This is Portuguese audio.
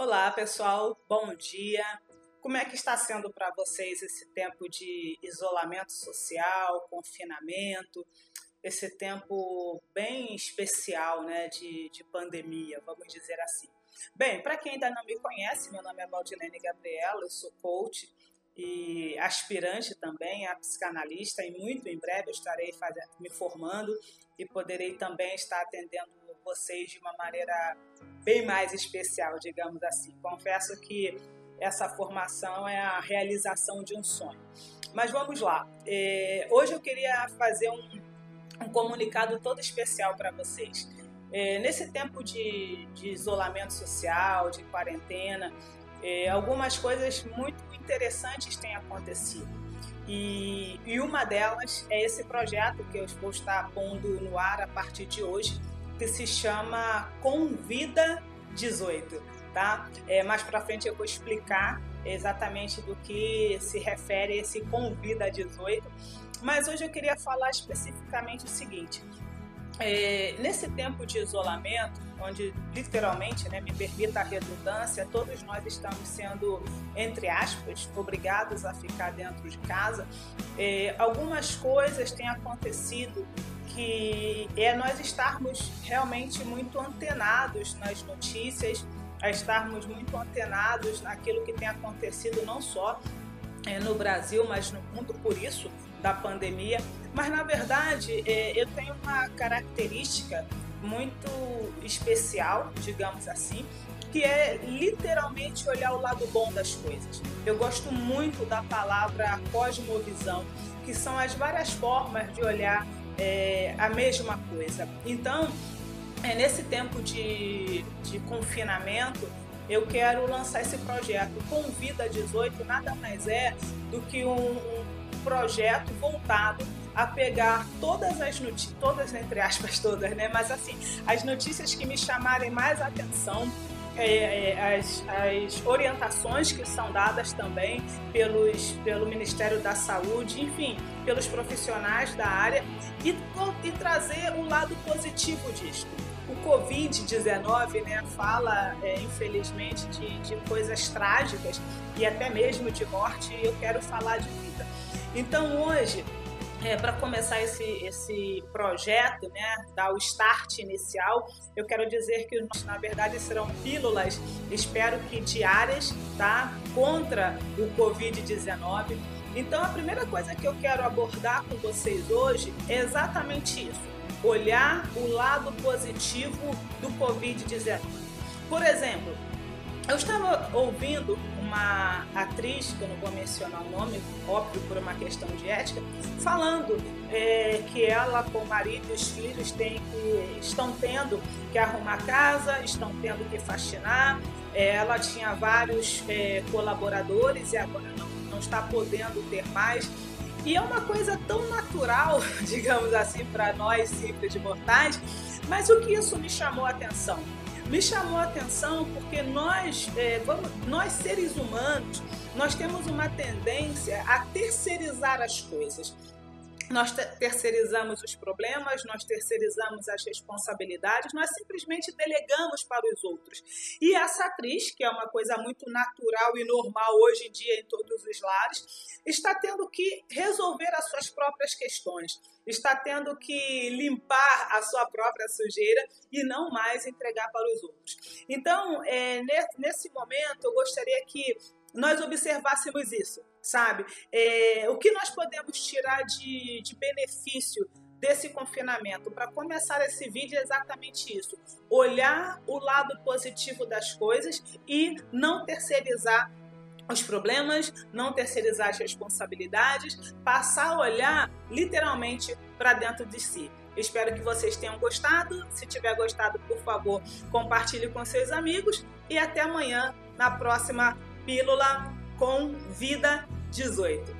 Olá, pessoal. Bom dia. Como é que está sendo para vocês esse tempo de isolamento social, confinamento, esse tempo bem especial, né, de, de pandemia, vamos dizer assim? Bem, para quem ainda não me conhece, meu nome é Valdilene Gabriela, eu sou coach e aspirante também a psicanalista e muito em breve eu estarei fazendo, me formando e poderei também estar atendendo vocês de uma maneira bem mais especial, digamos assim. Confesso que essa formação é a realização de um sonho. Mas vamos lá. É, hoje eu queria fazer um, um comunicado todo especial para vocês. É, nesse tempo de, de, isolamento social, de quarentena, é, algumas coisas muito interessantes têm acontecido. E, e, uma delas é esse projeto que eu vou estar pondo no ar a partir de hoje, que se chama Convida 18, tá? É, mais para frente eu vou explicar exatamente do que se refere esse Convida 18, mas hoje eu queria falar especificamente o seguinte: é, nesse tempo de isolamento, onde literalmente, né, me permita a redundância, todos nós estamos sendo, entre aspas, obrigados a ficar dentro de casa, é, algumas coisas têm acontecido que é nós estarmos realmente muito antenados nas notícias, a estarmos muito antenados naquilo que tem acontecido não só é, no Brasil, mas no mundo por isso da pandemia. Mas na verdade é, eu tenho uma característica muito especial, digamos assim, que é literalmente olhar o lado bom das coisas. Eu gosto muito da palavra cosmovisão, que são as várias formas de olhar é, a mesma coisa. Então, é, nesse tempo de, de confinamento, eu quero lançar esse projeto. Convida 18 nada mais é do que um, um projeto voltado a pegar todas as notícias, todas entre aspas todas, né? Mas assim, as notícias que me chamarem mais atenção, é, é, as, as, orientações que são dadas também pelos, pelo Ministério da Saúde, enfim, pelos profissionais da área e, e trazer o lado positivo disso. O Covid-19 né, fala, é, infelizmente, de, de coisas trágicas e até mesmo de morte, e eu quero falar de. Então, hoje, é, para começar esse, esse projeto, né, dar o start inicial, eu quero dizer que na verdade serão pílulas, espero que diárias, tá, contra o Covid-19. Então a primeira coisa que eu quero abordar com vocês hoje é exatamente isso: olhar o lado positivo do Covid-19. Por exemplo, eu estava ouvindo uma atriz, que eu não vou mencionar o nome, óbvio por uma questão de ética, falando é, que ela com o marido e os filhos têm que, estão tendo que arrumar casa, estão tendo que faxinar. É, ela tinha vários é, colaboradores e agora não, não está podendo ter mais. E é uma coisa tão natural, digamos assim, para nós simples mortais, mas o que isso me chamou a atenção? Me chamou a atenção porque nós, é, vamos, nós seres humanos, nós temos uma tendência a terceirizar as coisas. Nós terceirizamos os problemas, nós terceirizamos as responsabilidades, nós simplesmente delegamos para os outros. E essa atriz, que é uma coisa muito natural e normal hoje em dia em todos os lares, está tendo que resolver as suas próprias questões está tendo que limpar a sua própria sujeira e não mais entregar para os outros. Então, é, nesse momento, eu gostaria que nós observássemos isso, sabe? É, o que nós podemos tirar de, de benefício desse confinamento. Para começar esse vídeo é exatamente isso: olhar o lado positivo das coisas e não terceirizar os problemas, não terceirizar as responsabilidades, passar a olhar literalmente para dentro de si. Espero que vocês tenham gostado. Se tiver gostado, por favor, compartilhe com seus amigos e até amanhã na próxima pílula com Vida 18.